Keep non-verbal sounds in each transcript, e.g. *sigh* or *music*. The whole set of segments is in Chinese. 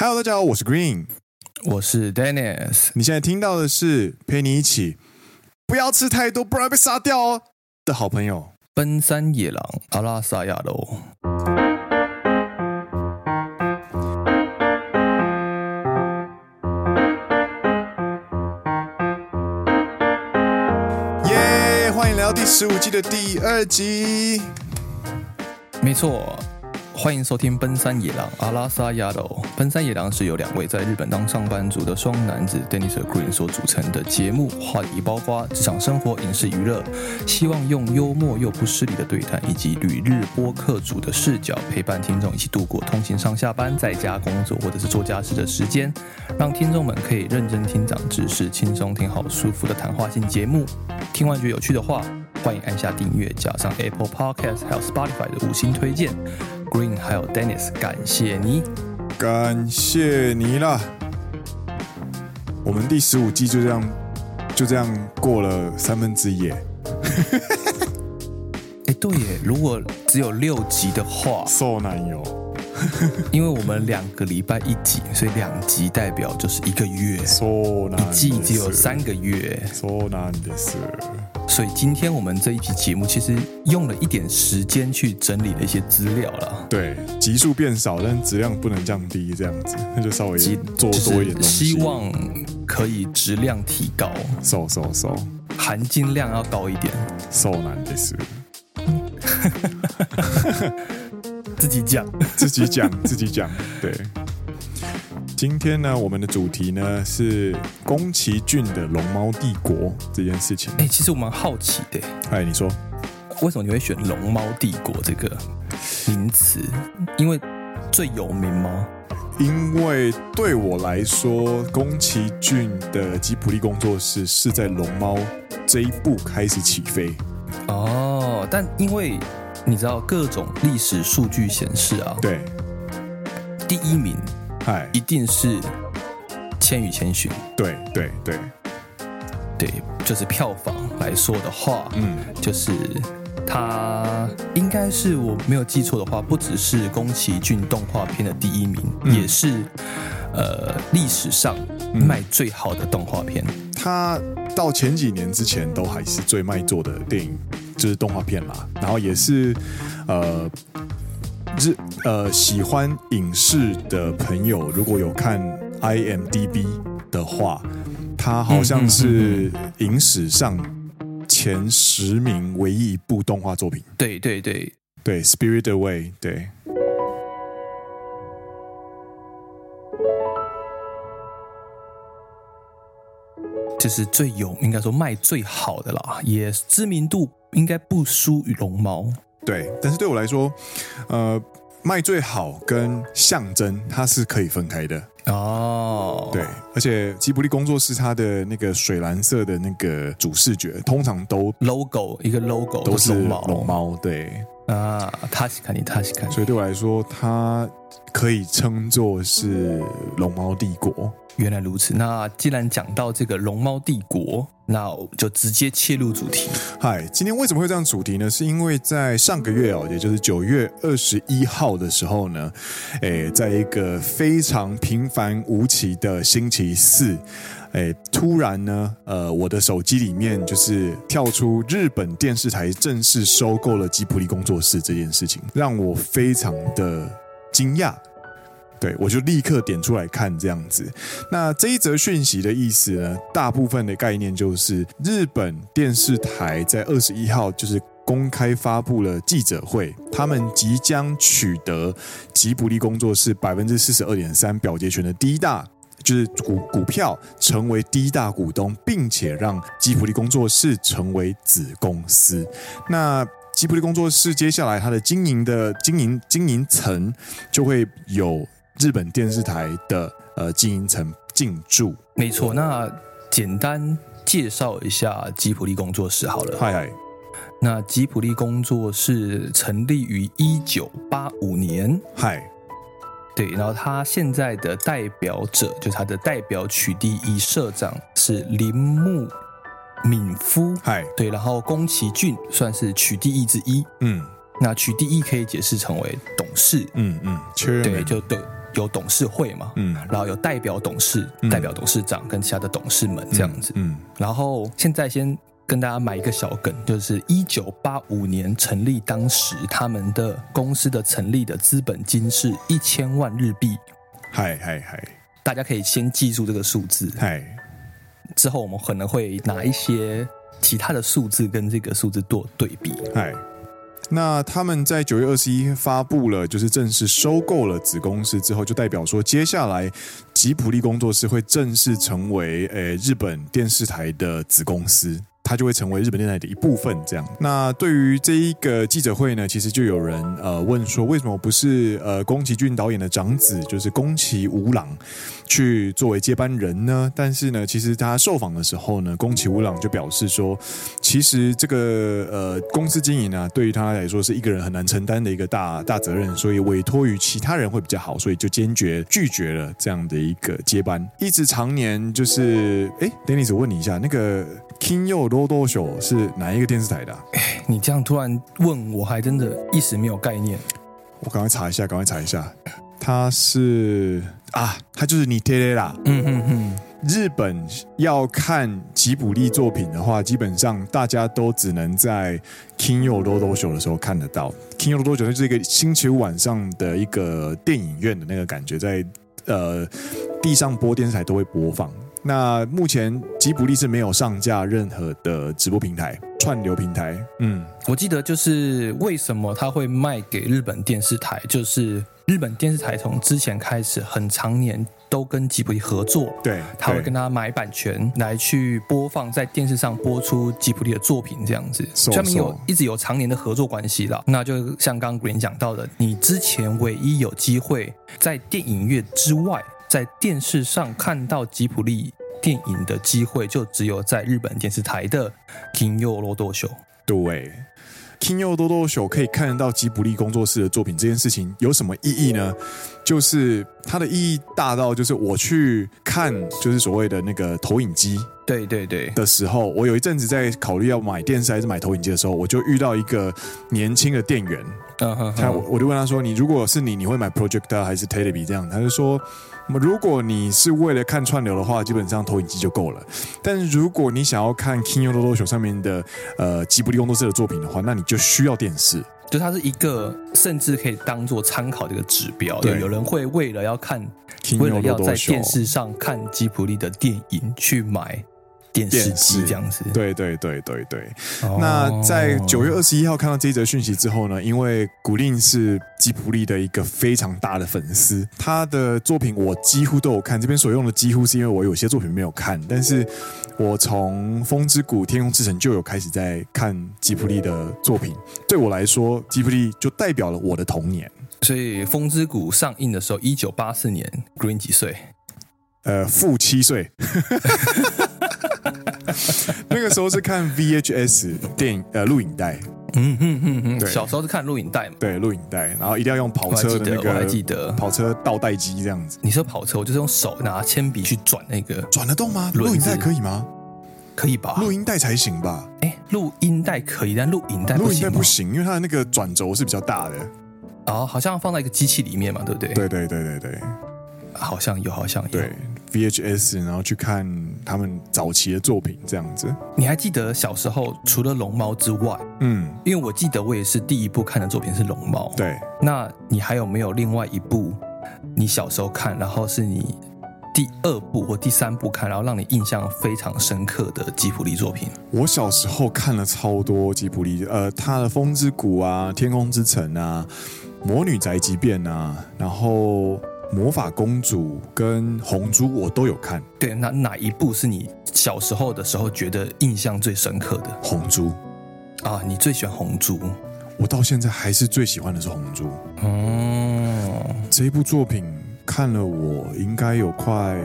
Hello，大家好，我是 Green，我是 Dennis。你现在听到的是陪你一起不要吃太多，不然被杀掉哦的好朋友——奔山野狼阿拉萨亚喽。耶！欢迎来到第十五季的第二集。没错。欢迎收听《奔山野狼阿拉萨亚喽》。奔山野狼是由两位在日本当上班族的双男子 Dennis 和 Green 所组成的节目，话题包括职场生活、影视娱乐，希望用幽默又不失礼的对谈，以及旅日播客主的视角，陪伴听众一起度过通勤上下班、在家工作或者是做家事的时间，让听众们可以认真听长知识，轻松听好舒服的谈话性节目。听完觉得有趣的话，欢迎按下订阅，加上 Apple Podcast 还有 Spotify 的五星推荐。Green 还有 Dennis，感谢你，感谢你啦！我们第十五季就这样就这样过了三分之一。*laughs* 哎，对耶，如果只有六集的话，so 难有，*laughs* 因为我们两个礼拜一集，所以两集代表就是一个月一季只有三个月，so 难的是。所以今天我们这一期节目其实用了一点时间去整理了一些资料了。对，集数变少，但质量不能降低，这样子那就稍微做多一点东西。希望可以质量提高，收收收，含金量要高一点。so 难的是，*laughs* 自己讲，*laughs* 自己讲，自己讲，对。今天呢，我们的主题呢是宫崎骏的《龙猫帝国》这件事情。哎，其实我蛮好奇的。哎，你说，为什么你会选《龙猫帝国》这个名词？因为最有名吗？因为对我来说，宫崎骏的吉卜力工作室是在《龙猫》这一部开始起飞。哦，但因为你知道各种历史数据显示啊，对，第一名。一定是《千与千寻》。对对对对，就是票房来说的话，嗯，就是他应该是我没有记错的话，不只是宫崎骏动画片的第一名，嗯、也是呃历史上卖最好的动画片。他到前几年之前都还是最卖座的电影，就是动画片啦。然后也是呃。是呃，喜欢影视的朋友，如果有看 IMDB 的话，它好像是影史上前十名唯一一部动画作品。对对对对，Spirit Away，对，就是最有应该说卖最好的啦，也知名度应该不输于龙猫。对，但是对我来说，呃，卖最好跟象征它是可以分开的哦。对，而且吉卜力工作室它的那个水蓝色的那个主视觉，通常都 logo 一个 logo 都是龙猫，龙猫，对啊，塔西卡尼塔西卡尼，所以对我来说，它可以称作是龙猫帝国。原来如此，那既然讲到这个龙猫帝国，那我就直接切入主题。嗨，今天为什么会这样主题呢？是因为在上个月哦，也就是九月二十一号的时候呢，诶，在一个非常平凡无奇的星期四，诶，突然呢，呃，我的手机里面就是跳出日本电视台正式收购了吉卜力工作室这件事情，让我非常的惊讶。对，我就立刻点出来看这样子。那这一则讯息的意思呢，大部分的概念就是日本电视台在二十一号就是公开发布了记者会，他们即将取得吉卜力工作室百分之四十二点三表决权的第一大，就是股股票成为第一大股东，并且让吉卜力工作室成为子公司。那吉卜力工作室接下来它的经营的经营经营层就会有。日本电视台的呃经营层进驻，没错。那简单介绍一下吉普力工作室好了。嗨嗨，那吉普力工作室成立于一九八五年。嗨，对。然后他现在的代表者，就是他的代表取缔役社长是铃木敏夫。嗨，对。然后宫崎骏算是取缔役之一。嗯，那取缔役可以解释成为董事。嗯嗯，对，就对。有董事会嘛，嗯，然后有代表董事、嗯、代表董事长跟其他的董事们这样子，嗯，嗯。然后现在先跟大家埋一个小梗，就是一九八五年成立，当时他们的公司的成立的资本金是一千万日币，嗨嗨嗨，大家可以先记住这个数字，嗨，之后我们可能会拿一些其他的数字跟这个数字做对比，嗨。那他们在九月二十一发布了，就是正式收购了子公司之后，就代表说，接下来吉卜力工作室会正式成为诶日本电视台的子公司。它就会成为日本电台的一部分。这样，那对于这一个记者会呢，其实就有人呃问说，为什么不是呃宫崎骏导演的长子，就是宫崎吾朗去作为接班人呢？但是呢，其实他受访的时候呢，宫崎吾朗就表示说，其实这个呃公司经营呢，对于他来说是一个人很难承担的一个大大责任，所以委托于其他人会比较好，所以就坚决拒绝了这样的一个接班。一直常年就是，哎，Dennis，我问你一下，那个。Kingu Rodo Show 是哪一个电视台的？你这样突然问我，还真的一时没有概念。我赶快查一下，赶快查一下。它是啊，它就是你爹爹啦。嗯嗯嗯。日本要看吉卜力作品的话，基本上大家都只能在 Kingu Rodo Show 的时候看得到。Kingu Rodo Show 就是一个星期五晚上的一个电影院的那个感觉，在呃地上播电视台都会播放。那目前吉卜力是没有上架任何的直播平台、串流平台。嗯，我记得就是为什么他会卖给日本电视台，就是日本电视台从之前开始很常年都跟吉卜力合作，对，他会跟他买版权来去播放在电视上播出吉卜力的作品，这样子，下面有一直有常年的合作关系了。那就像刚刚 Green 讲到的，你之前唯一有机会在电影院之外。在电视上看到吉普利电影的机会就只有在日本电视台的 king 又多多秀。对。king 又多多秀可以看得到吉普利工作室的作品这件事情有什么意义呢？就是它的意义大到，就是我去看，就是所谓的那个投影机。对对对。的时候，我有一阵子在考虑要买电视还是买投影机的时候，我就遇到一个年轻的店员。嗯哼，他我我就问他说：“你如果是你，你会买 projector 还是 television 这样？”他就说。如果你是为了看串流的话，基本上投影机就够了。但是如果你想要看《金曜ロードショー》上面的呃吉卜力工作室的作品的话，那你就需要电视。 就它是一个甚至可以当做参考的一个指标。对，有人会为了要看，为了要在电视上看吉卜力的电影去买。电视机这样子，对对对对对。Oh. 那在九月二十一号看到这一则讯息之后呢，因为古令是吉普力的一个非常大的粉丝，他的作品我几乎都有看。这边所用的几乎是因为我有些作品没有看，但是我从《风之谷》《天空之城》就有开始在看吉普力的作品。对我来说，吉普力就代表了我的童年。所以《风之谷》上映的时候，一九八四年，Green 几岁？呃，负七岁。*laughs* *laughs* 那个时候是看 VHS 电影呃录影带，嗯嗯嗯嗯，对，小时候是看录影带嘛，对，录影带，然后一定要用跑车的那个，我还记得跑车倒带机这样子。你说跑车，我就是用手拿铅笔去转那个，转得动吗？录影带可以吗？可以吧？录音带才行吧？哎，录音带可以，但录影带录影带不行，因为它的那个转轴是比较大的。哦，好像放在一个机器里面嘛，对不对？对对对对对，好像有，好像有。对。VHS，然后去看他们早期的作品，这样子。你还记得小时候除了龙猫之外，嗯，因为我记得我也是第一部看的作品是龙猫。对，那你还有没有另外一部你小时候看，然后是你第二部或第三部看，然后让你印象非常深刻的吉卜力作品？我小时候看了超多吉卜力，呃，他的《风之谷》啊，《天空之城》啊，《魔女宅急便》啊，然后。魔法公主跟红猪我都有看，对，那哪一部是你小时候的时候觉得印象最深刻的？红猪啊，你最喜欢红猪？我到现在还是最喜欢的是红猪。哦，这一部作品看了我应该有快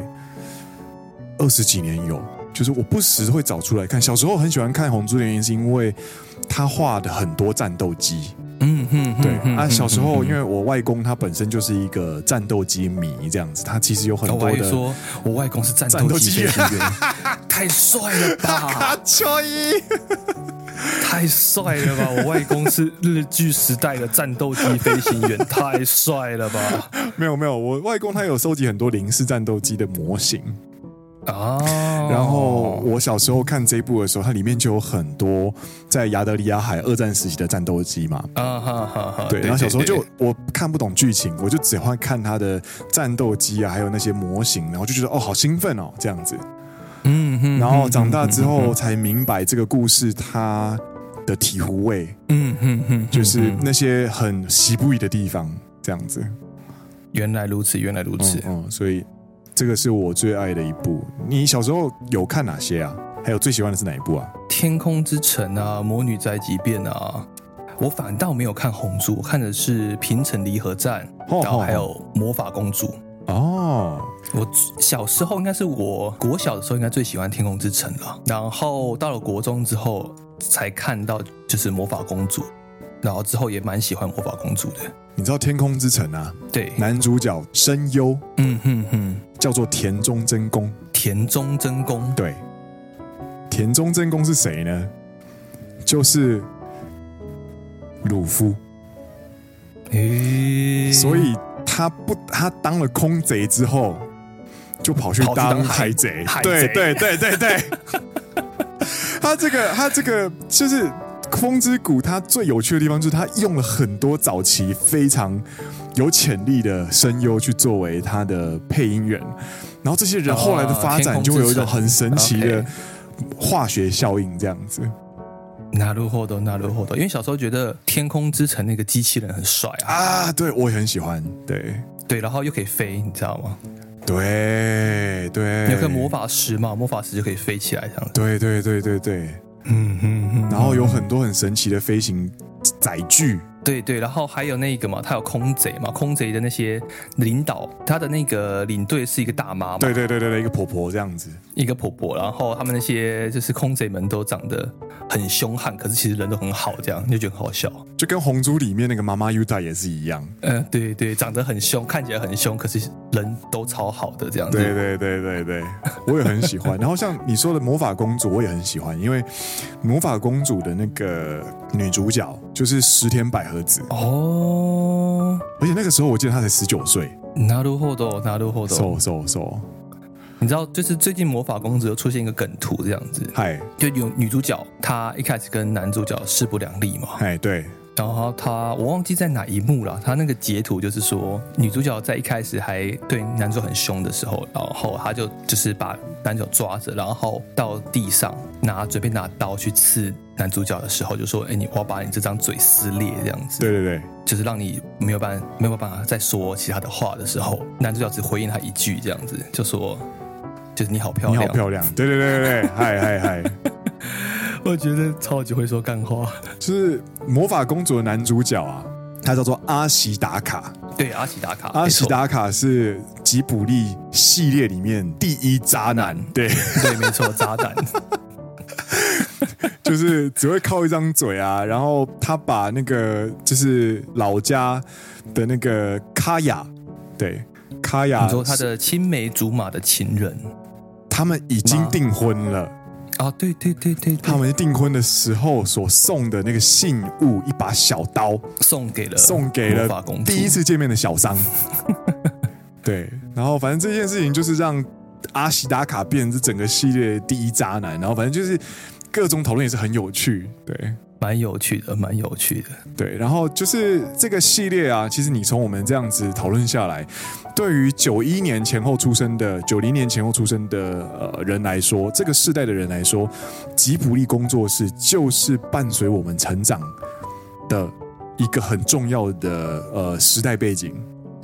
二十几年有，就是我不时会找出来看。小时候很喜欢看红猪的原因是因为他画的很多战斗机。嗯哼，对啊，小时候因为我外公他本身就是一个战斗机迷，这样子，他其实有很多的。我说我外公是战斗机飞行员，*laughs* 太帅了吧！*laughs* 太帅了吧！我外公是日据时代的战斗机飞行员，*laughs* 太帅了吧！没有没有，我外公他有收集很多零式战斗机的模型啊。然后我小时候看这一部的时候，它里面就有很多在亚得里亚海二战时期的战斗机嘛。啊哈哈哈！对，然后小时候就我看不懂剧情，我就只会看它的战斗机啊，还有那些模型，然后就觉得哦，好兴奋哦，这样子。嗯哼。然后长大之后才明白这个故事它的体醐味。嗯哼哼。就是那些很西部的地方，这样子。原来如此，原来如此。嗯，所以。这个是我最爱的一部。你小时候有看哪些啊？还有最喜欢的是哪一部啊？天空之城啊，魔女宅急便啊。我反倒没有看红猪，我看的是平城离合战，然后还有魔法公主。哦，我小时候应该是我国小的时候，应该最喜欢天空之城了。然后到了国中之后，才看到就是魔法公主。然后之后也蛮喜欢魔法公主的。你知道《天空之城》啊？对，男主角声优，嗯哼哼，叫做田中真弓。田中真弓，对，田中真弓是谁呢？就是鲁夫。诶，所以他不，他当了空贼之后，就跑去当海贼。海贼，对对对对对。*laughs* 他这个，他这个就是。风之谷它最有趣的地方就是它用了很多早期非常有潜力的声优去作为它的配音员，然后这些人后来的发展就会有一种很神奇的化学效应，这样子。なるほど，なるほど。因为小时候觉得天空之城那个机器人很帅啊，啊，对，我也很喜欢，对对，然后又可以飞，你知道吗？对对，有个魔法石嘛，魔法石就可以飞起来，这样子。对对对对对。嗯哼哼，然后有很多很神奇的飞行载具， 对对，然后还有那个嘛，他有空贼嘛，空贼的那些领导，他的那个领队是一个大妈嘛，对对对对对，一个婆婆这样子，一个婆婆，然后他们那些就是空贼们都长得很凶悍，可是其实人都很好，这样就觉得很好笑，就跟红猪里面那个妈妈 Yuta 也是一样，嗯、呃，对对，长得很凶，看起来很凶，可是人都超好的这样子，对对对对对，我也很喜欢。然后像你说的魔法公主，我也很喜欢，因为魔法公主的那个女主角就是石田百合子哦，而且那个时候我记得她才十九岁，なるほど，なるほど，瘦瘦瘦。你知道，就是最近魔法公主又出现一个梗图这样子，嗨，就有女主角她一开始跟男主角势不两立嘛，哎，对。 然后他，我忘记在哪一幕了。他那个截图就是说，女主角在一开始还对男主很凶的时候，然后他就就是把男主抓着，然后到地上拿准备拿刀去刺男主角的时候，就说：“哎，你我要把你这张嘴撕裂，这样子。”对对对，就是让你没有办法没有办法再说其他的话的时候，男主角只回应他一句，这样子就说：“就是你好漂亮，你好漂亮。”对对对对对，嗨嗨 *laughs* 嗨。*laughs* 我觉得超级会说干话，就是魔法公主的男主角啊，他叫做阿喜达卡。对，阿喜达卡，阿喜达卡是吉卜力系列里面第一渣男。对，对，没错，渣男，*laughs* 就是只会靠一张嘴啊。然后他把那个就是老家的那个卡雅，对，卡雅，你说他的青梅竹马的情人，他们已经订婚了。啊，对对对对，他们订婚的时候所送的那个信物，一把小刀，送给了送给了第一次见面的小桑。*laughs* 对，然后反正这件事情就是让阿喜达卡变成这整个系列第一渣男，然后反正就是各种讨论也是很有趣，对。蛮有趣的，蛮有趣的。对，然后就是这个系列啊，其实你从我们这样子讨论下来，对于九一年前后出生的、九零年前后出生的呃人来说，这个世代的人来说，吉普力工作室就是伴随我们成长的一个很重要的呃时代背景。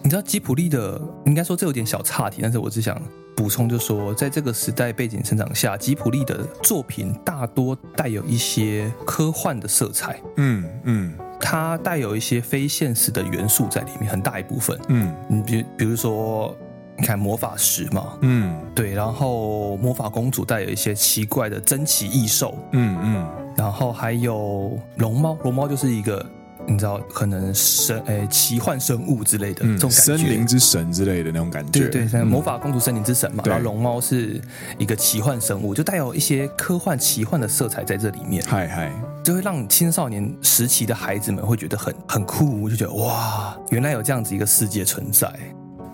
你知道吉普力的，应该说这有点小岔题，但是我只想。补充就说，在这个时代背景成长下，吉普力的作品大多带有一些科幻的色彩。嗯嗯，它带有一些非现实的元素在里面，很大一部分。嗯，你比比如说，你看魔法石嘛，嗯，对，然后魔法公主带有一些奇怪的珍奇异兽。嗯嗯，然后还有龙猫，龙猫就是一个。你知道可能神诶、欸、奇幻生物之类的、嗯、这种感觉，森林之神之类的那种感觉。对对，像魔法公主森林之神嘛，嗯、然后龙猫是一个奇幻生物，就带有一些科幻奇幻的色彩在这里面。嗨嗨，就会让青少年时期的孩子们会觉得很很酷，就觉得哇，原来有这样子一个世界存在。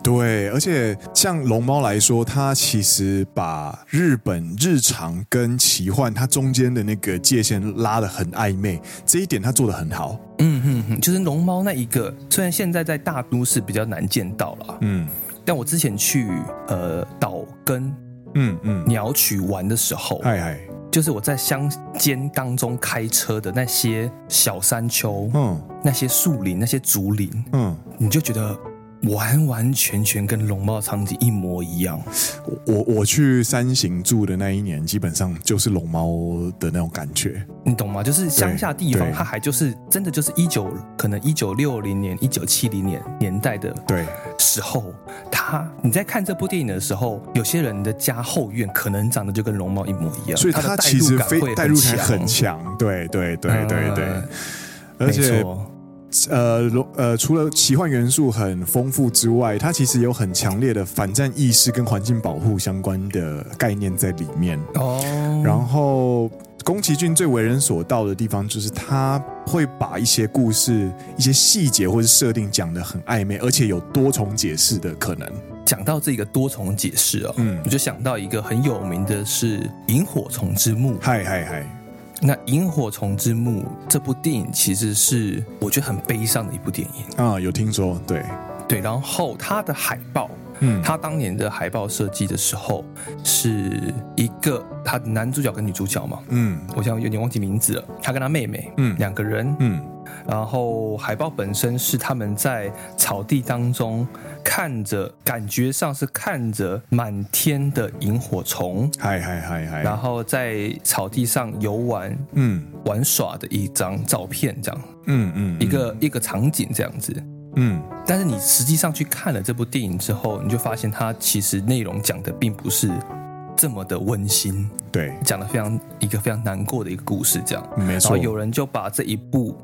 对，而且像龙猫来说，它其实把日本日常跟奇幻它中间的那个界限拉得很暧昧，这一点它做得很好。嗯嗯嗯，就是龙猫那一个，虽然现在在大都市比较难见到了，嗯，但我之前去呃岛根，嗯嗯鸟取玩的时候，哎哎，就是我在乡间当中开车的那些小山丘，嗯，那些树林，那些竹林，嗯，你就觉得。完完全全跟龙猫场景一模一样。我我去山行住的那一年，基本上就是龙猫的那种感觉，你懂吗？就是乡下地方，它还就是真的就是一九可能一九六零年、一九七零年年代的对时候，他你在看这部电影的时候，有些人的家后院可能长得就跟龙猫一模一样，所以它其实非代入感很强。对对对对对，对，而且。呃，龙呃，除了奇幻元素很丰富之外，它其实有很强烈的反战意识跟环境保护相关的概念在里面。哦，然后宫崎骏最为人所道的地方，就是他会把一些故事、一些细节或者设定讲得很暧昧，而且有多重解释的可能。讲到这个多重解释哦，嗯，我就想到一个很有名的是《萤火虫之墓》。嗨嗨嗨。那《萤火虫之墓》这部电影其实是我觉得很悲伤的一部电影啊，有听说，对对。然后它的海报，嗯，他当年的海报设计的时候是一个他男主角跟女主角嘛，嗯，我现在有点忘记名字了，他跟他妹妹，嗯，两个人，嗯。然后海报本身是他们在草地当中看着，感觉上是看着满天的萤火虫，嗨嗨嗨嗨，然后在草地上游玩，嗯，玩耍的一张照片，这样，嗯嗯，一个一个场景这样子，嗯。但是你实际上去看了这部电影之后，你就发现它其实内容讲的并不是这么的温馨，对，讲的非常一个非常难过的一个故事，这样，没错。然后有人就把这一部。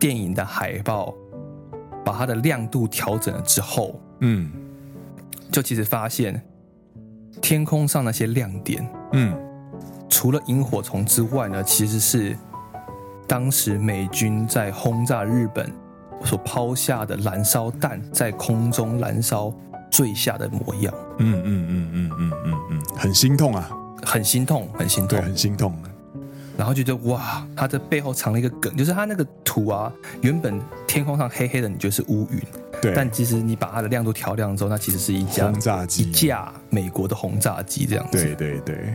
电影的海报，把它的亮度调整了之后，嗯，就其实发现天空上那些亮点，嗯，除了萤火虫之外呢，其实是当时美军在轰炸日本所抛下的燃烧弹在空中燃烧坠下的模样。嗯嗯嗯嗯嗯嗯嗯，很心痛啊，很心痛，很心痛，对，很心痛。然后就觉得哇，它的背后藏了一个梗，就是它那个图啊，原本天空上黑黑的，你觉得是乌云，对，但其实你把它的亮度调亮之后，那其实是一架轰炸机，一架美国的轰炸机这样子。对对对，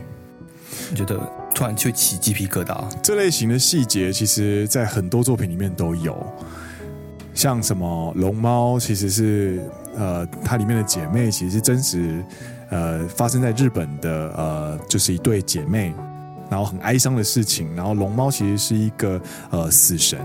你觉得突然就起鸡皮疙瘩。这类型的细节，其实在很多作品里面都有，像什么龙猫，其实是呃，它里面的姐妹其实是真实呃发生在日本的呃，就是一对姐妹。然后很哀伤的事情，然后龙猫其实是一个呃死神，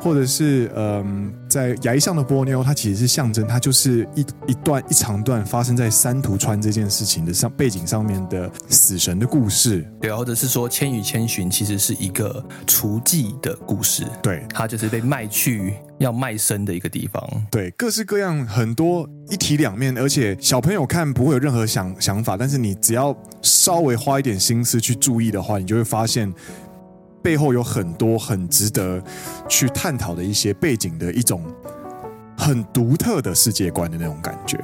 或者是嗯、在崖上的波妞，它其实是象征，它就是一一段一长段发生在三途川这件事情的上背景上面的死神的故事，对，或者是说《千与千寻》其实是一个雏妓的故事，对，它就是被卖去要卖身的一个地方，对，各式各样很多。一体两面，而且小朋友看不会有任何想想法，但是你只要稍微花一点心思去注意的话，你就会发现背后有很多很值得去探讨的一些背景的一种很独特的世界观的那种感觉，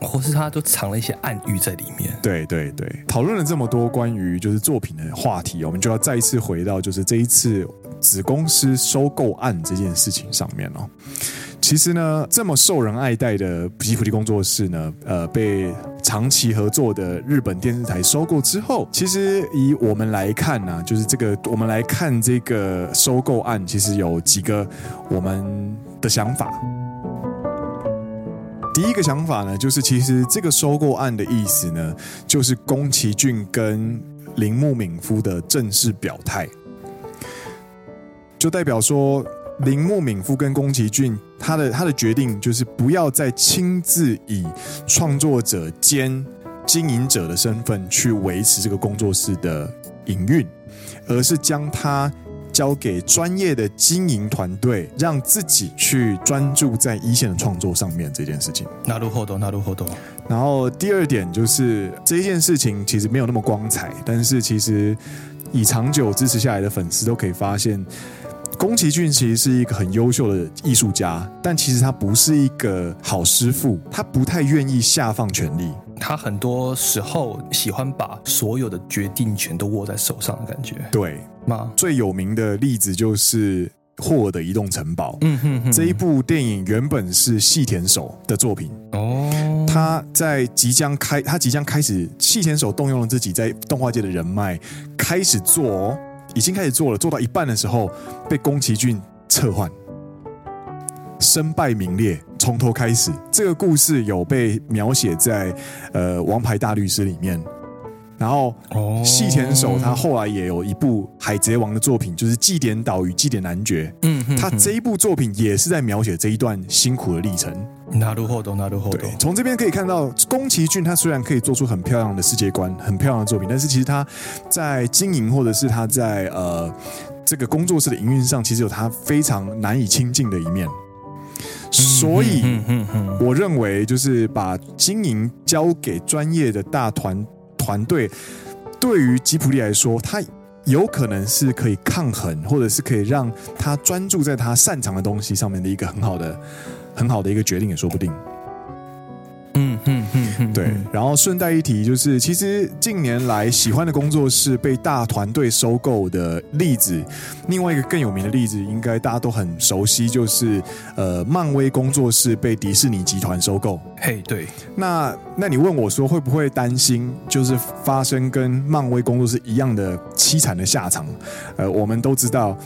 或是他都藏了一些暗喻在里面。对对对，讨论了这么多关于就是作品的话题，我们就要再一次回到就是这一次子公司收购案这件事情上面哦。其实呢，这么受人爱戴的吉卜力工作室呢，呃，被长期合作的日本电视台收购之后，其实以我们来看呢、就是这个我们来看这个收购案，其实有几个我们的想法。第一个想法呢，就是其实这个收购案的意思呢，就是宫崎骏跟铃木敏夫的正式表态，就代表说。铃木敏夫跟宫崎骏，他的他的决定就是不要再亲自以创作者兼经营者的身份去维持这个工作室的营运，而是将它交给专业的经营团队，让自己去专注在一线的创作上面这件事情。なるほど，なるほど。然后第二点就是这件事情其实没有那么光彩，但是其实。 以长久支持下来的粉丝都可以发现， 宫崎骏其实是一个很优秀的艺术家，但其实他不是一个好师傅，他不太愿意下放权力，他很多时候喜欢把所有的决定权都握在手上的感觉。对那？最有名的例子就是。霍尔的移动城堡，嗯哼哼，这一部电影原本是细田守的作品哦。他在即将开，他即将开始，细田守动用了自己在动画界的人脉，开始做，已经开始做了，做到一半的时候被宫崎骏撤换，身败名裂，从头开始。这个故事有被描写在呃《王牌大律师》里面。然后，细田守他后来也有一部《海贼王》的作品，就是《祭典岛与祭典男爵》。嗯，他这一部作品也是在描写这一段辛苦的历程。なるほど，なるほど。对，从这边可以看到，宫崎骏他虽然可以做出很漂亮的世界观、很漂亮的作品，但是其实他在经营或者是他在呃这个工作室的营运上，其实有他非常难以亲近的一面。所以，我认为就是把经营交给专业的大团。团队对于吉卜力来说，他有可能是可以抗衡，或者是可以让他专注在他擅长的东西上面的一个很好的、 很好的一个决定，也说不定。嗯嗯嗯嗯，对。然后顺带一提，就是其实近年来喜欢的工作室被大团队收购的例子，另外一个更有名的例子，应该大家都很熟悉，就是呃，漫威工作室被迪士尼集团收购。嘿，对。那那你问我说，会不会担心，就是发生跟漫威工作室一样的凄惨的下场？呃，我们都知道。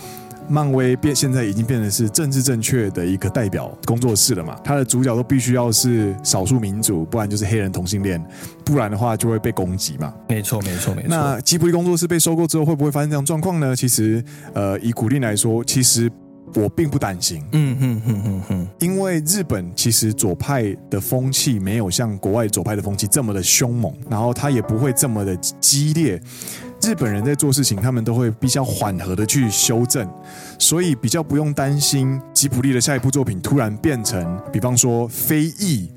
漫威变现在已经变成是政治正确的一个代表工作室了嘛？它的主角都必须要是少数民族，不然就是黑人同性恋，不然的话就会被攻击嘛。没错，没错，没错。那吉卜力工作室被收购之后，会不会发生这样状况呢？其实，呃，以古力来说，其实我并不担心。嗯哼哼哼哼，因为日本其实左派的风气没有像国外左派的风气这么的凶猛，然后他也不会这么的激烈。日本人在做事情，他们都会比较缓和的去修正，所以比较不用担心吉卜力的下一部作品突然变成，比方说非裔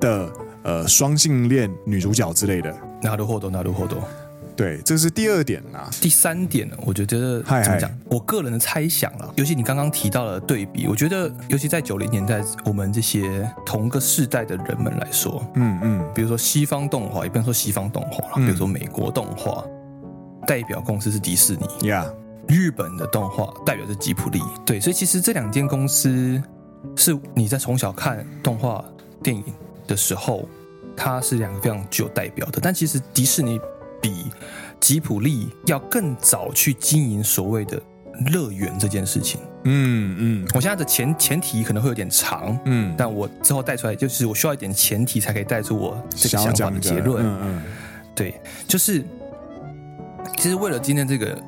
的呃双性恋女主角之类的。なるほど，なるほど。对，这是第二点啦。第三点呢，我觉得嗨嗨怎么讲？我个人的猜想啦，尤其你刚刚提到了对比，我觉得尤其在九零年代，我们这些同个世代的人们来说，嗯嗯，比如说西方动画，也不能说西方动画啦，比如说美国动画。 代表公司是迪士尼，Yeah，日本的动画代表是吉普力，对，所以其实这两间公司是你在从小看动画电影的时候，它是两个非常具有代表的。但其实迪士尼比吉普力要更早去经营所谓的乐园这件事情。嗯嗯，我现在的前前提可能会有点长，嗯，但我之后带出来就是我需要一点前提才可以带出我这个想法的结论。嗯嗯，对，就是。其实为了今天这个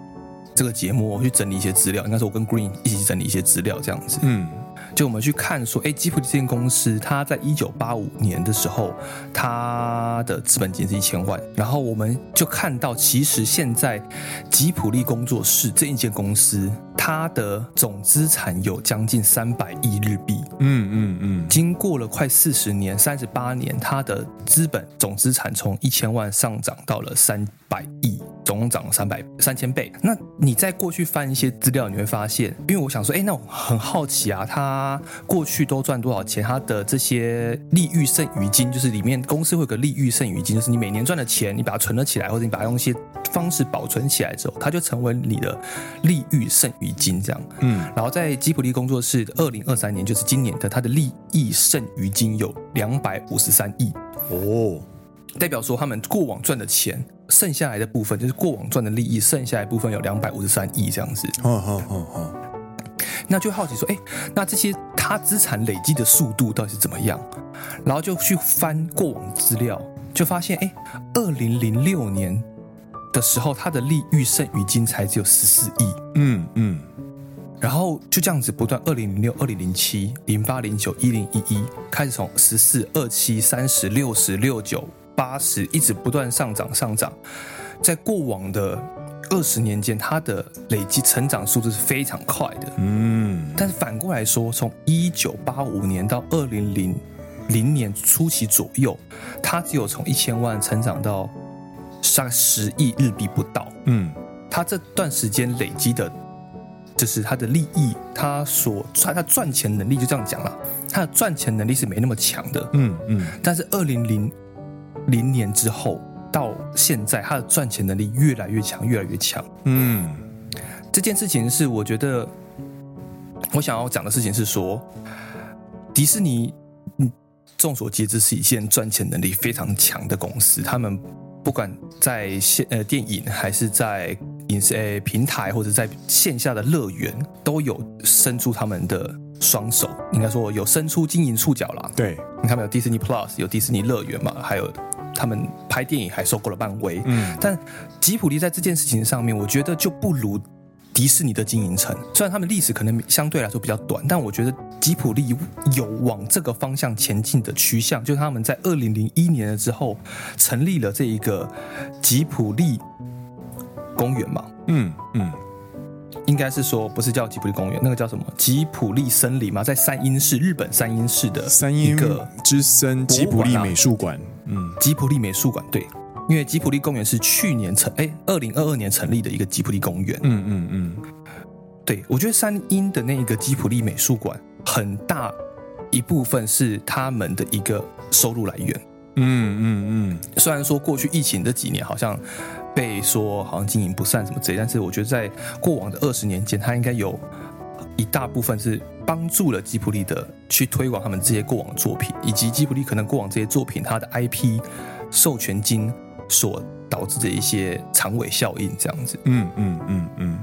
这个节目，我去整理一些资料，应该是我跟 Green 一起整理一些资料，这样子。嗯，就我们去看说，哎，吉普力这间公司，它在一九八五年的时候，它的资本金是一千万，然后我们就看到，其实现在吉普力工作室这一间公司，它的总资产有将近三百亿日币。嗯嗯嗯，经过了快四十年，三十八年，它的资本总资产从一千万上涨到了三百亿。总共涨了三百三千倍。那你在过去翻一些资料，你会发现，因为我想说，哎，那我很好奇啊，他过去都赚多少钱？他的这些利益剩余金，就是里面公司会有个利益剩余金，就是你每年赚的钱，你把它存了起来，或者你把它用一些方式保存起来之后，它就成为你的利益剩余金这样。嗯，然后在吉普力工作室二零二三年，就是今年的，它的利益剩余金有两百五十三亿哦。代表说，他们过往赚的钱，剩下来的部分就是过往赚的利益，剩下来的部分有两百五十三亿这样子。好好好好。那就好奇说，哎，那这些他资产累积的速度到底是怎么样？然后就去翻过往资料，就发现，哎，二零零六年的时候，他的利益剩余金才只有十四亿。嗯嗯。然后就这样子不断，二零零六、二零零七、零八、零九、一零一一，开始从十四、二七、三十、六十、六九。八十一直不断上涨上涨，在过往的二十年间，它的累积成长速度是非常快的。嗯，但是反过来说，从一九八五年到二零零零年初期左右，它只有从一千万成长到大概十亿日币不到。嗯，他这段时间累积的，就是他的利益，他所他的赚钱能力就这样讲了，他的赚钱能力是没那么强的。嗯嗯。但是二零零零年之后到现在，他的赚钱能力越来越强，越来越强。嗯，这件事情是我觉得我想要讲的事情是说，迪士尼，嗯，众所皆知是一件赚钱能力非常强的公司，他们。不管在线呃电影，还是在影视呃平台，或者在线下的乐园，都有伸出他们的双手，应该说有伸出经营触角啦。对，你看没有，Disney Plus 有迪士尼乐园嘛，还有他们拍电影还收购了漫威。嗯，但吉普力在这件事情上面，我觉得就不如。迪士尼的经营层，虽然他们历史可能相对来说比较短，但我觉得吉普力有往这个方向前进的趋向。就是他们在二零零一年了之后，成立了这一个吉普力公园嘛。嗯嗯，应该是说不是叫吉普力公园，那个叫什么？吉普力森林嘛，在三英市，日本三英市的三鹰之森吉普力美术馆。嗯，吉普力美术馆对。因为吉普力公园是去年成哎，二零二二年成立的一个吉普力公园。嗯嗯嗯，对，我觉得三鹰的那一个吉普力美术馆，很大一部分是他们的一个收入来源。嗯嗯嗯，虽然说过去疫情这几年好像被说好像经营不善什么之类，但是我觉得在过往的二十年间，他应该有一大部分是帮助了吉普力的去推广他们这些过往的作品，以及吉普力可能过往这些作品它的 IP 授权金。所导致的一些长尾效应，这样子，嗯嗯嗯嗯，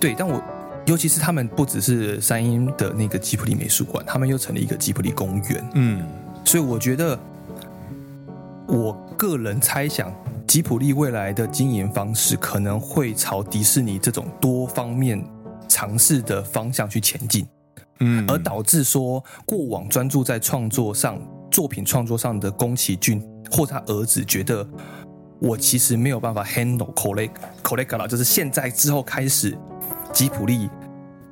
对。但我尤其是他们不只是三鹰的那个吉普力美术馆，他们又成立一个吉普力公园，嗯。所以我觉得，我个人猜想，吉普力未来的经营方式可能会朝迪士尼这种多方面尝试的方向去前进，嗯，而导致说过往专注在创作上、作品创作上的宫崎骏。或他儿子觉得我其实没有办法 handle collect collect 了，就是现在之后开始，吉普力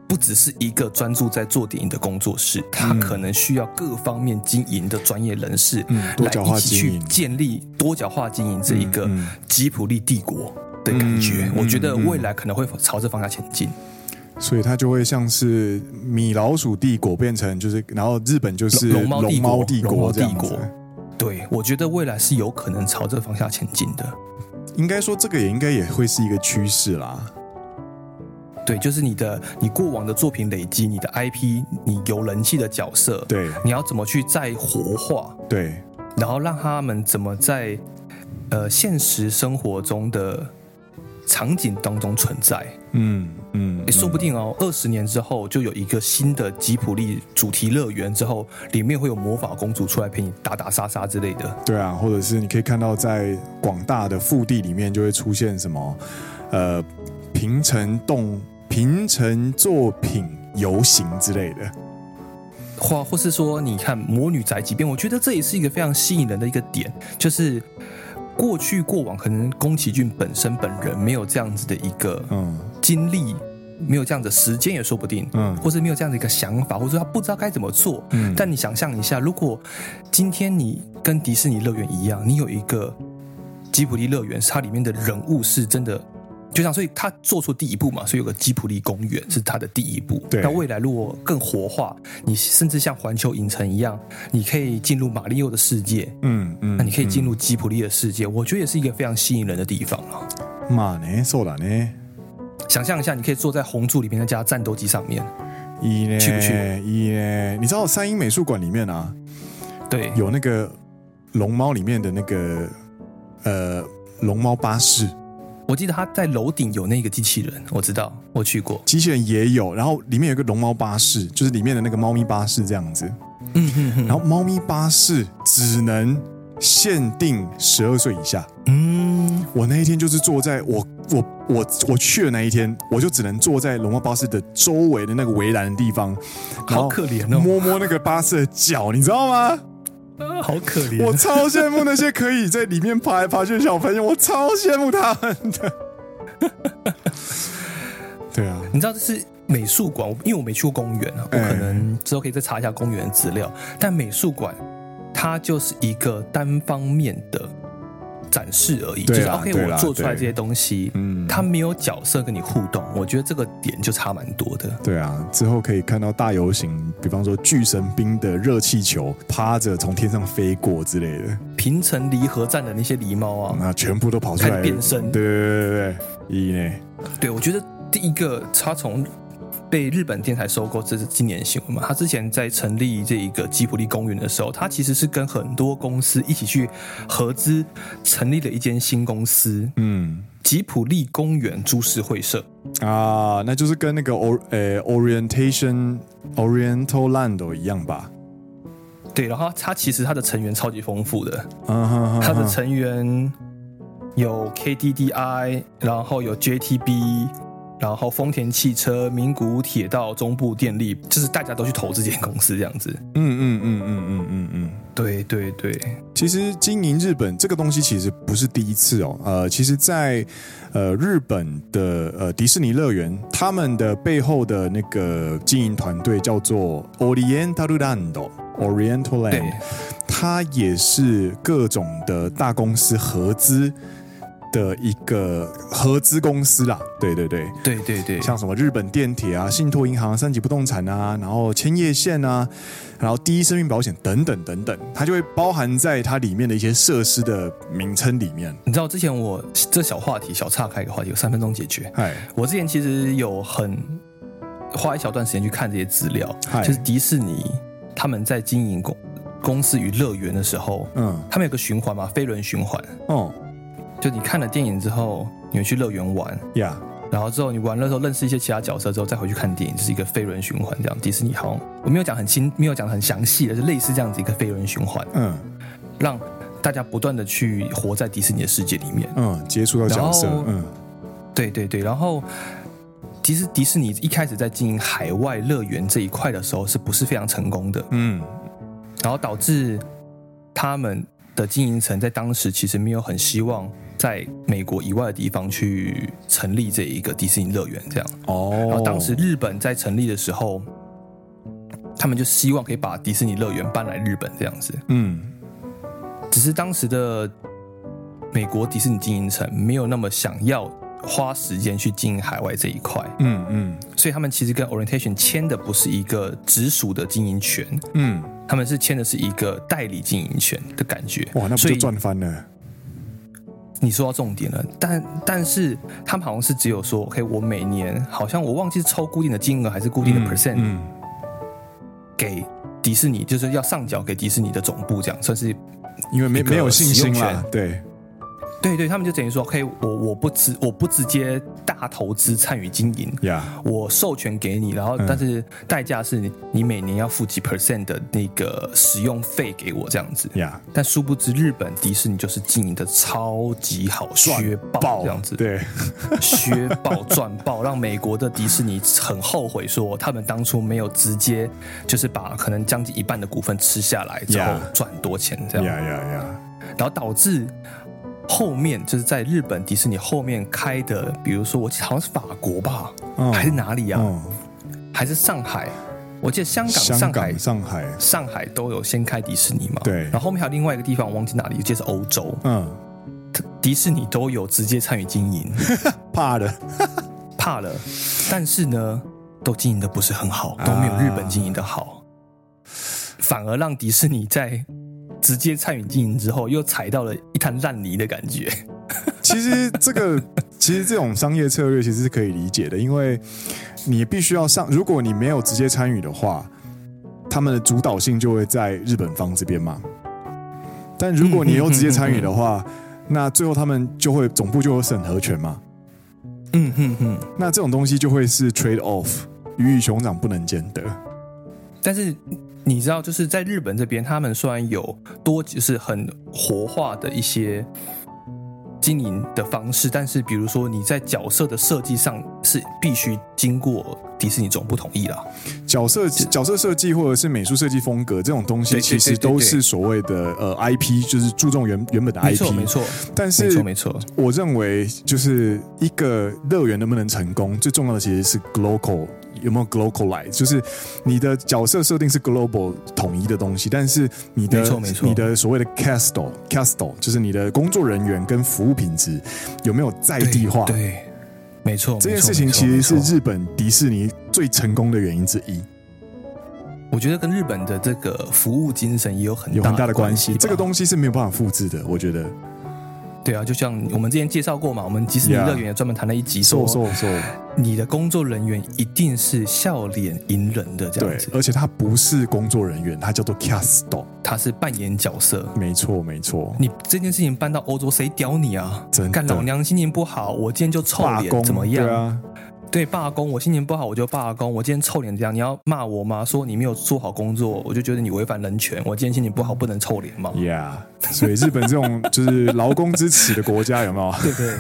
不只是一个专注在做电影的工作室，他可能需要各方面经营的专业人士，来一起去建立多角化经营这一个吉普力帝国的感觉。我觉得未来可能会朝这方向前进，所以它就会像是米老鼠帝国变成就是，然后日本就是龙猫帝国这样子。对，我觉得未来是有可能朝这个方向前进的。应该说，这个也应该也会是一个趋势啦。对，就是你的你过往的作品累积，你的 IP，你有人气的角色，对，你要怎么去再活化？对，然后让他们怎么在呃现实生活中的场景当中存在？嗯嗯，说不定哦，二十年之后就有一个新的吉普力主题乐园，之后里面会有魔法公主出来陪你打打杀杀之类的。对啊，或者是你可以看到在广大的腹地里面就会出现什么，呃，平成动平成作品游行之类的，或或是说你看魔女宅急便，我觉得这也是一个非常吸引人的一个点，就是。过去过往，可能宫崎骏本身本人没有这样子的一个嗯经历，没有这样的时间也说不定，嗯，或者没有这样的一个想法，或者说他不知道该怎么做，嗯。但你想象一下，如果今天你跟迪士尼乐园一样，你有一个吉卜力乐园，它里面的人物是真的。就像，所以他做出第一步嘛，所以有个吉卜力公园是他的第一步。对，那未来如果更活化，你甚至像环球影城一样，你可以进入马里奥的世界，嗯嗯，那你可以进入吉卜力的世界，嗯，我觉得也是一个非常吸引人的地方啊。嘛呢，そうだね。想象一下，你可以坐在红柱里面那架战斗机上面，一呢，去不去？一呢？你知道三鹰美术馆里面啊，对，有那个龙猫里面的那个呃龙猫巴士。 我记得他在楼顶有那个机器人，我知道，我去过。机器人也有，然后里面有个龙猫巴士，就是里面的那个猫咪巴士这样子。嗯哼哼。然后猫咪巴士只能限定十二岁以下。嗯。我那一天就是坐在我我我我去的那一天，我就只能坐在龙猫巴士的周围的那个围栏的地方，好可怜哦，摸摸那个巴士的脚，你知道吗？*laughs* 好可怜，我超羡慕那些可以在里面爬来爬去的小朋友，我超羡慕他们的。*laughs* 对啊，你知道这是美术馆，因为我没去过公园啊，我可能之后可以再查一下公园的资料。但美术馆它就是一个单方面的展示而已，对就是 OK，我做出来这些东西，嗯，它没有角色跟你互动，我觉得这个点就差蛮多的。对啊，之后可以看到大游行，比方说巨神兵的热气球趴着从天上飞过之类的，平城离合站的那些狸猫啊，那全部都跑出来变身，对对对对对，一呢？对，我觉得第一个他从。被日本电台收购，这是今年新闻嘛？他之前在成立这一个吉普力公园的时候，他其实是跟很多公司一起去合资成立了一间新公司，嗯，吉普力公园株式会社啊，那就是跟那个 or 呃 Orientation Oriental Land 一样吧？对，然后他其实他的成员超级丰富的，嗯哼哼，他的成员有 KDDI，然后有 JTB。然后丰田汽车、名古屋铁道、中部电力，就是大家都去投资这间公司这样子。嗯嗯嗯嗯嗯嗯嗯，对对对。其实经营日本这个东西其实不是第一次哦。呃，其实在呃日本的呃迪士尼乐园，他们的背后的那个经营团队叫做 Oriental Land，Oriental Land，它也是各种的大公司合资。的一个合资公司啦，对对对，对对对，像什么日本电铁啊、信托银行、三级不动产啊，然后千叶县啊，然后第一生命保险等等等等，它就会包含在它里面的一些设施的名称里面。你知道之前我这小话题小岔开一个话题，有三分钟解决。哎，我之前其实有很花一小段时间去看这些资料，就是迪士尼他们在经营公公司与乐园的时候，嗯，他们有个循环嘛，飞轮循环，哦。就你看了电影之后，你会去乐园玩，Yeah. 然后之后你玩了之后认识一些其他角色之后，再回去看电影，就是一个飞轮循环这样。迪士尼好像我没有讲很清，没有讲很详细的，是类似这样子一个飞轮循环，嗯，让大家不断的去活在迪士尼的世界里面，嗯，接触到角色，嗯，对对对，然后其实迪士尼一开始在经营海外乐园这一块的时候，是不是非常成功的？嗯，然后导致他们的经营层在当时其实没有很希望。在美国以外的地方去成立这一个迪士尼乐园，这样哦。然后当时日本在成立的时候，他们就希望可以把迪士尼乐园搬来日本这样子。嗯，只是当时的美国迪士尼经营层没有那么想要花时间去经营海外这一块。嗯嗯，所以他们其实跟 Orientation 签的不是一个直属的经营权。嗯，他们是签的是一个代理经营权的感觉。哇，那不就赚翻了？你说到重点了，但但是他们好像是只有说，OK，我每年好像我忘记是抽固定的金额还是固定的 percent，嗯，嗯，给迪士尼，就是要上缴给迪士尼的总部，这样算是因为没没有信心了，对。对对，他们就等于说，嘿，我我不直我不直接大投资参与经营，Yeah. 我授权给你，然后但是代价是你你每年要付几 percent 的那个使用费给我这样子，Yeah. 但殊不知日本迪士尼就是经营的超级好，削爆这样子，对，削爆赚爆，让美国的迪士尼很后悔，说他们当初没有直接就是把可能将近一半的股份吃下来之后赚多钱这样，Yeah, yeah, yeah. 然后导致。后面就是在日本迪士尼后面开的，比如说我记得好像是法国吧，哦、还是哪里啊？哦、还是上海？我记得香港、香港、上海、上海、上海都有先开迪士尼嘛。对。然后后面还有另外一个地方，我忘记哪里，我记得是欧洲。嗯。迪士尼都有直接参与经营，*laughs* 怕了，*laughs* 怕了。但是呢，都经营的不是很好，都没有日本经营的好，啊、反而让迪士尼在。直接参与经营之后，又踩到了一滩烂泥的感觉。*laughs* 其实这个，其实这种商业策略其实是可以理解的，因为你必须要上，如果你没有直接参与的话，他们的主导性就会在日本方这边嘛。但如果你又直接参与的话，那最后他们就会总部就有审核权嘛。嗯哼哼，那这种东西就会是 trade off，鱼与熊掌不能兼得。但是。你知道，就是在日本这边，他们虽然有多就是很活化的一些经营的方式，但是比如说你在角色的设计上是必须经过迪士尼总部同意啦。角色角色设计或者是美术设计风格这种东西，其实都是所谓的呃 IP，就是注重原原本的 IP，没错。没错，但是没错没错，我认为就是一个乐园能不能成功，最重要的其实是 local。有没有 globalize，就是你的角色设定是 global 统一的东西，但是你的你的所谓的 castle castle 就是你的工作人员跟服务品质有没有在地化？对，对，没错，这件事情其实是日本迪士尼最成功的原因之一。我觉得跟日本的这个服务精神也有很有很大的关系。这个东西是没有办法复制的，我觉得。对啊，就像我们之前介绍过嘛，我们迪士尼乐园也专门谈了一集，说说说，你的工作人员一定是笑脸迎人的这样子。对，而且他不是工作人员，他叫做 cast，他是扮演角色。没错，没错。你这件事情搬到欧洲，谁屌你啊？真的。干老娘心情不好，我今天就臭脸，怎么样？对啊。对罢工，我心情不好，我就罢工。我今天臭脸这样，你要骂我吗？说你没有做好工作，我就觉得你违反人权。我今天心情不好，不能臭脸吗？Yeah，所以日本这种就是劳工之耻的国家，有没有？对对，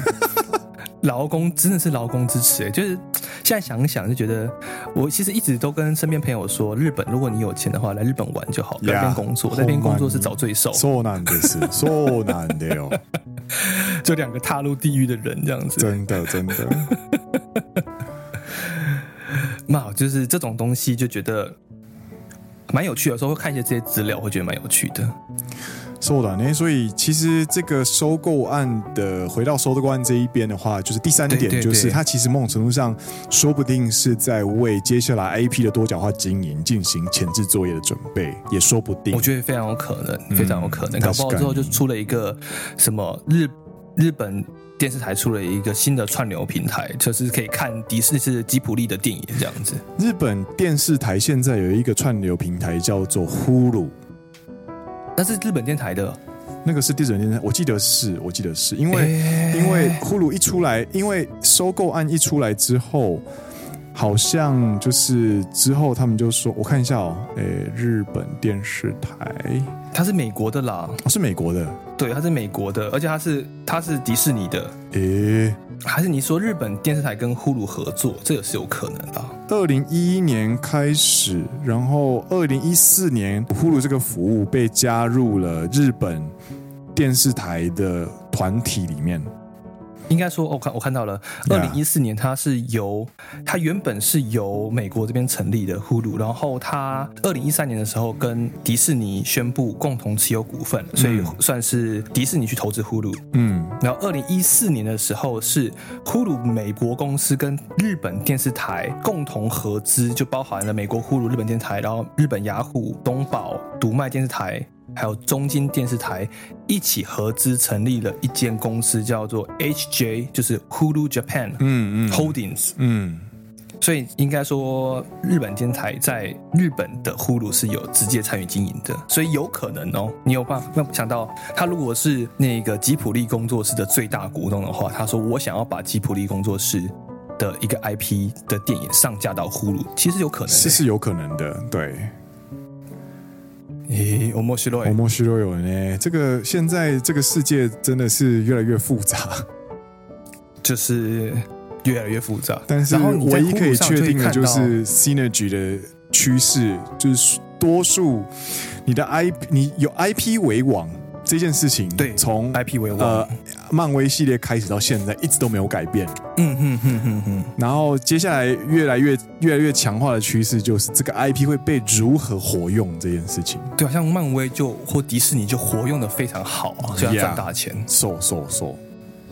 *laughs* 劳工真的是劳工之耻。就是现在想想，就觉得我其实一直都跟身边朋友说，日本如果你有钱的话，来日本玩就好，在那边工作，在那边工作是找罪 *laughs* 受。说难的是，说难的哦，就两个踏入地狱的人这样子，真的真的。*laughs* 那就是这种东西，就觉得蛮有趣的。有时候会看一些这些资料，会觉得蛮有趣的。是的，那所以其实这个收购案的，回到收购案这一边的话，就是第三点，就是它其实某种程度上，说不定是在为接下来 IP 的多角化经营进行前置作业的准备，也说不定。我觉得非常有可能，非常有可能，嗯、搞不好之后就出了一个什么日日本。电视台出了一个新的串流平台，就是可以看迪士尼是吉普力的电影这样子。日本电视台现在有一个串流平台叫做 Hulu，那是日本电台的，那个是日本电台，我记得是，我记得是。因为、欸、因为 Hulu 一出来，因为收购案一出来之后。好像就是之后他们就说，我看一下哦，诶，日本电视台，它是美国的啦，哦，是美国的，对，它是美国的，而且它是它是迪士尼的，诶，还是你说日本电视台跟呼噜合作，这个是有可能的。二零一一年开始，然后二零一四年呼噜这个服务被加入了日本电视台的团体里面。应该说，我看我看到了，二零一四年它是由它原本是由美国这边成立的 Hulu，然后它二零一三年的时候跟迪士尼宣布共同持有股份，所以算是迪士尼去投资 Hulu。嗯，然后二零一四年的时候是 Hulu 美国公司跟日本电视台共同合资，就包含了美国 Hulu 日本电视台，然后日本雅虎、东宝、读卖电视台。还有中金电视台一起合资成立了一间公司，叫做 HJ，就是 Hulu Japan，嗯嗯，Holdings，嗯，所以应该说日本电视台在日本的 Hulu 是有直接参与经营的，所以有可能哦，你有办法想到他如果是那个吉普力工作室的最大股东的话，他说我想要把吉普力工作室的一个 IP 的电影上架到 Hulu，其实有可能，是是有可能的，对。诶，面白い，面白い呢。这个现在这个世界真的是越来越复杂，就是越来越复杂。但是唯一可以确定的就是 synergy 的趋势，就是多数你的 IP，你有 IP 为王。这件事情，对，从 IP 为王，呃，漫威系列开始到现在一直都没有改变。嗯哼哼哼哼。然后接下来越来越越来越强化的趋势就是这个 IP 会被如何活用这件事情。对，好像漫威就或迪士尼就活用的非常好啊，这样赚大钱。so so so。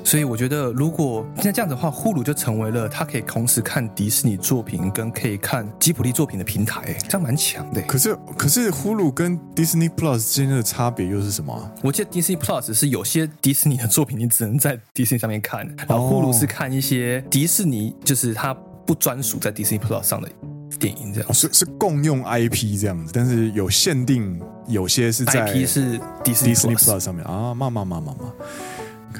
所以我觉得，如果现在这样子的话，呼噜就成为了他可以同时看迪士尼作品跟可以看吉卜力作品的平台，这样蛮强的。可是，可是呼噜跟 Disney Plus 之间的差别又是什么？我记得 Disney Plus 是有些迪士尼的作品你只能在迪士尼上面看，然后呼噜是看一些迪士尼就是它不专属在 Disney Plus 上的电影，这样是是共用 IP 这样子，但是有限定，有些是在 IP 是 Disney Plus 上面啊，嘛嘛嘛嘛嘛。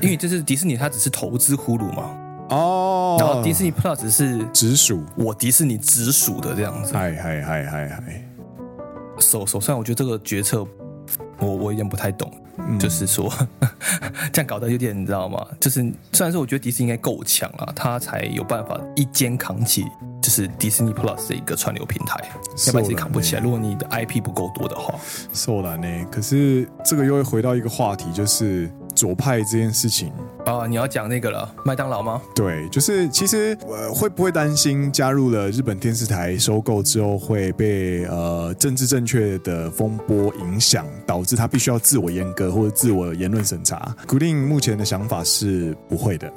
因为这是迪士尼，它只是投资呼噜嘛，哦，然后迪士尼 Plus 是直属我迪士尼直属的这样子，嗨嗨嗨嗨嗨，手手上我觉得这个决策我我有点不太懂，嗯、*laughs* 就是说 *laughs* 这样搞得有点你知道吗？就是虽然说我觉得迪士尼应该够强了，它才有办法一肩扛起就是迪士尼 Plus 的一个串流平台，要不然自己扛不起来。如果你的 IP 不够多的话，是的呢。可是这个又会回到一个话题，就是。左派这件事情啊，你要讲那个了，麦当劳吗？对，就是其实呃，会不会担心加入了日本电视台收购之后会被呃政治正确的风波影响，导致他必须要自我严格或者自我言论审查？Green 目前的想法是不会的。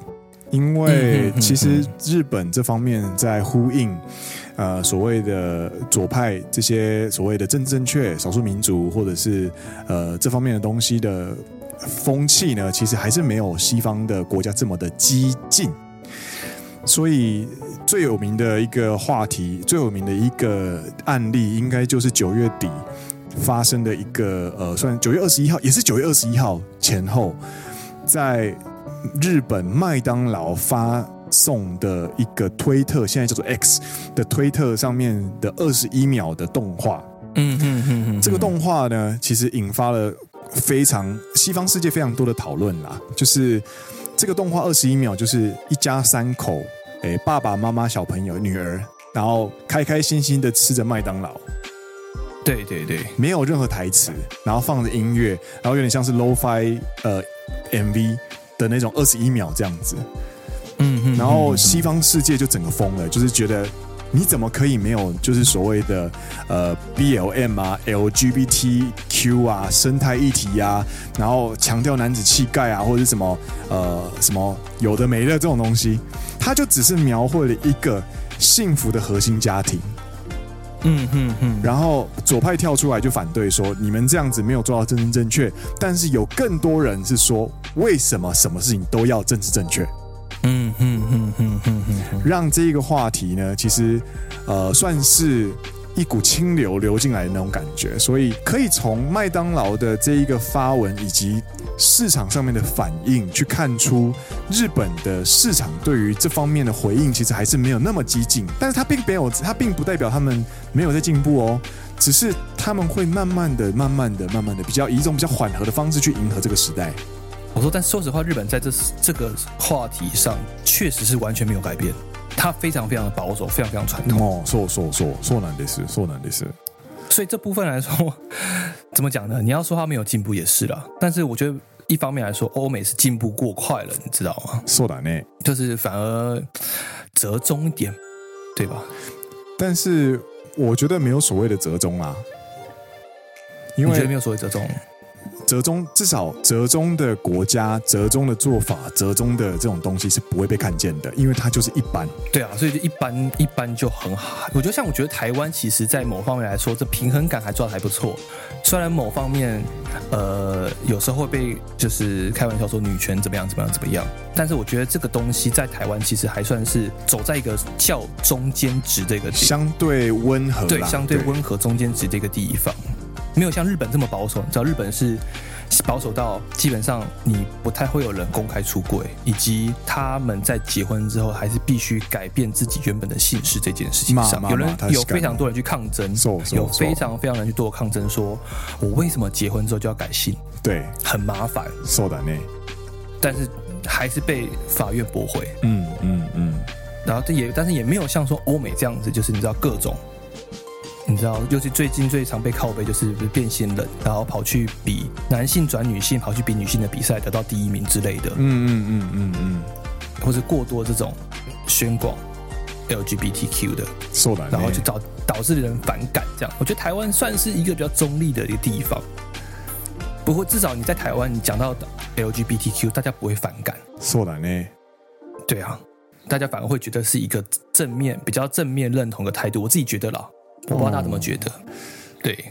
因为其实日本这方面在呼应，呃，所谓的左派这些所谓的政治正确、少数民族或者是呃这方面的东西的风气呢，其实还是没有西方的国家这么的激进。所以最有名的一个话题、最有名的一个案例，应该就是九月底发生的一个呃，算九月二十一号，也是九月二十一号前后，在。日本麦当劳发送的一个推特，现在叫做 X 的推特上面的二十一秒的动画，嗯嗯嗯嗯，这个动画呢，其实引发了非常西方世界非常多的讨论啦。就是这个动画二十一秒，就是一家三口，诶，爸爸妈妈、小朋友、女儿，然后开开心心的吃着麦当劳，对对对，没有任何台词，然后放着音乐，然后有点像是 Lo-Fi 呃 MV。的那种二十一秒这样子，嗯嗯，然后西方世界就整个疯了，就是觉得你怎么可以没有就是所谓的呃 BLM 啊、LGBTQ 啊、生态议题啊，然后强调男子气概啊，或者是什么呃什么有的没的这种东西，他就只是描绘了一个幸福的核心家庭。嗯哼哼，然后左派跳出来就反对说，你们这样子没有做到政治正确，但是有更多人是说，为什么什么事情都要政治正确？嗯哼哼哼哼哼，让这个话题呢，其实呃算是。一股清流流进来的那种感觉，所以可以从麦当劳的这一个发文以及市场上面的反应去看出，日本的市场对于这方面的回应其实还是没有那么激进。但是它并没有，它并不代表他们没有在进步哦，只是他们会慢慢的、慢慢的、慢慢的，比较以一种比较缓和的方式去迎合这个时代。我说，但说实话，日本在这这个话题上确实是完全没有改变。他非常非常的保守，非常非常传统。哦，说说说说难的是，说难的是。所以这部分来说，怎么讲呢？你要说他没有进步也是啦。但是我觉得一方面来说，欧美是进步过快了，你知道吗？说难呢，就是反而折中一点，对吧？但是我觉得没有所谓的折中啊，因为你觉得没有所谓折中。折中，至少折中的国家、折中的做法、折中的这种东西是不会被看见的，因为它就是一般。对啊，所以就一般一般就很好。我觉得像我觉得台湾其实，在某方面来说，这平衡感还抓的还不错。虽然某方面，呃，有时候会被就是开玩笑说女权怎么样怎么样怎么样，但是我觉得这个东西在台湾其实还算是走在一个较中间值的一个地相对温和，对，相对温和中间值的一个地方。没有像日本这么保守，你知道日本是保守到基本上你不太会有人公开出柜，以及他们在结婚之后还是必须改变自己原本的姓氏这件事情上，有人有非常多人去抗争，有非常非常人去做抗争，说我为什么结婚之后就要改姓？对，很麻烦，受的呢，但是还是被法院驳回。嗯嗯嗯，然后这也但是也没有像说欧美这样子，就是你知道各种。你知道，尤其最近最常被靠背就是变性人，然后跑去比男性转女性，跑去比女性的比赛得到第一名之类的。嗯嗯嗯嗯嗯，或者过多这种宣广 LGBTQ 的，然后就导导致人反感。这样，我觉得台湾算是一个比较中立的一个地方。不过至少你在台湾，你讲到 LGBTQ，大家不会反感。说的呢？对啊，大家反而会觉得是一个正面、比较正面认同的态度。我自己觉得啦。我不知道他怎么觉得，对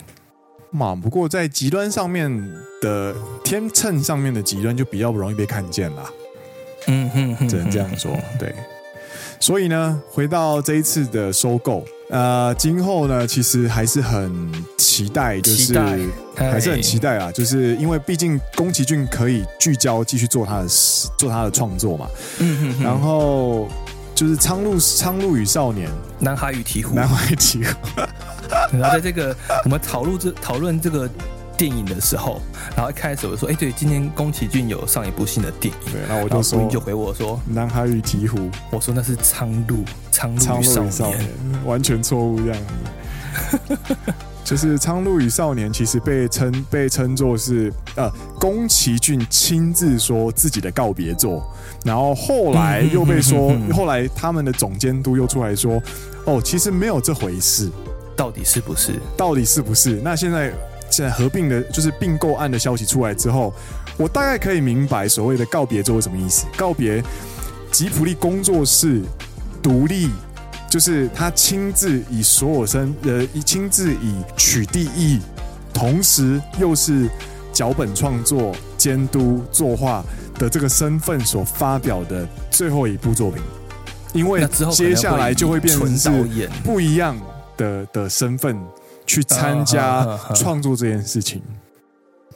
嘛？不过在极端上面的天秤上面的极端就比较不容易被看见啦。嗯哼，哼，只能这样说。对，所以呢，回到这一次的收购，呃，今后呢，其实还是很期待，就是还是很期待啊，就是因为毕竟宫崎骏可以聚焦继续做他的做他的创作嘛。嗯哼，哼，然后。就是《苍鹭苍鹭与少年》，男孩与鹈鹕，男孩与鵜鹕。*laughs* 然后在这个我们讨论这讨论这个电影的时候，然后一开始我就说：“哎，对，今天宫崎骏有上一部新的电影。”对，然后我就说，就回我说：“男孩与鹈鹕。”我说那是苍鹭《苍鹭苍鹭与少年》，完全错误这样子。*laughs* 就是《苍鹭与少年》其实被称被称作是呃宫崎骏亲自说自己的告别作，然后后来又被说，后来他们的总监督又出来说，哦，其实没有这回事，到底是不是？到底是不是？那现在现在合并的，就是并购案的消息出来之后，我大概可以明白所谓的告别作是什么意思。告别吉普力工作室独立。就是他亲自以所有身呃，亲自以取缔役，同时又是脚本创作、监督、作画的这个身份所发表的最后一部作品，因为接下来就会变成是不一样的的身份去参加创作这件事情。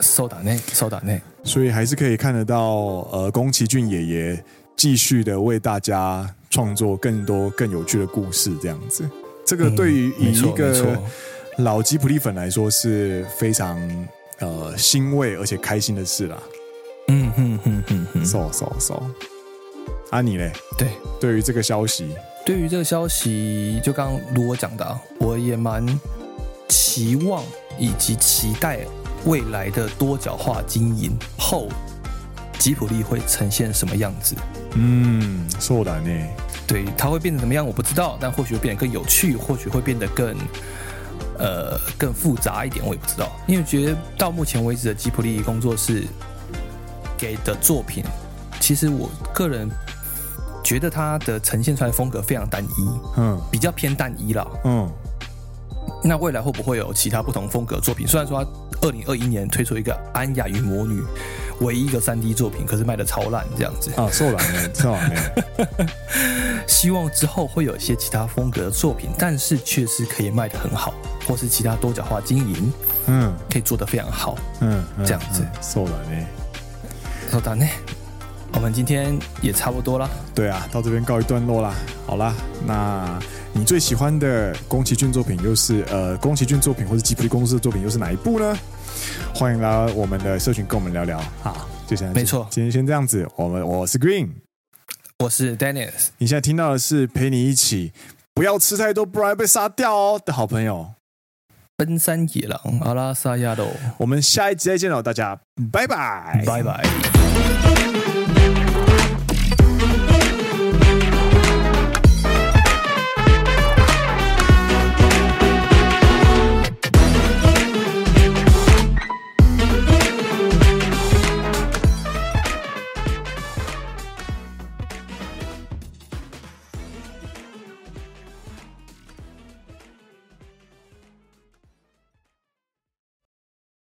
受打内，受打内，所以还是可以看得到，呃，宫崎骏爷爷继续的为大家。创作更多更有趣的故事，这样子，这个对于以一个老吉普力粉来说是非常呃欣慰而且开心的事啦。嗯哼哼哼哼，so so so。啊，你嘞？对，对于这个消息，对于这个消息，就刚刚如我讲的，我也蛮期望以及期待未来的多角化经营后，吉普力会呈现什么样子。嗯，そうだね。 对，它会变得怎么样？我不知道，但或许会变得更有趣，或许会变得更呃更复杂一点，我也不知道。因为觉得到目前为止的吉普力工作室给的作品，其实我个人觉得它的呈现出来的风格非常单一，嗯，比较偏单一了，嗯。那未来会不会有其他不同风格的作品？虽然说他二零二一年推出一个《安雅与魔女》，唯一一个三 D 作品，可是卖的超烂这样子啊，受了没？*laughs* 受了？希望之后会有一些其他风格的作品，但是确实可以卖的很好，或是其他多角化经营，嗯，可以做的非常好，嗯，这样子受了没？受了呢？我们今天也差不多了，对啊，到这边告一段落啦。好啦，那。你最喜欢的宫崎骏作品又是呃宫崎骏作品或者吉卜力公司的作品又是哪一部呢？欢迎来我们的社群跟我们聊聊。好，就现在没错，今天先这样子。我们我是 Green，我是 Dennis。你现在听到的是陪你一起不要吃太多，不然被杀掉哦的好朋友奔山野狼阿拉萨亚罗。我们下一集再见了，大家拜拜，拜拜。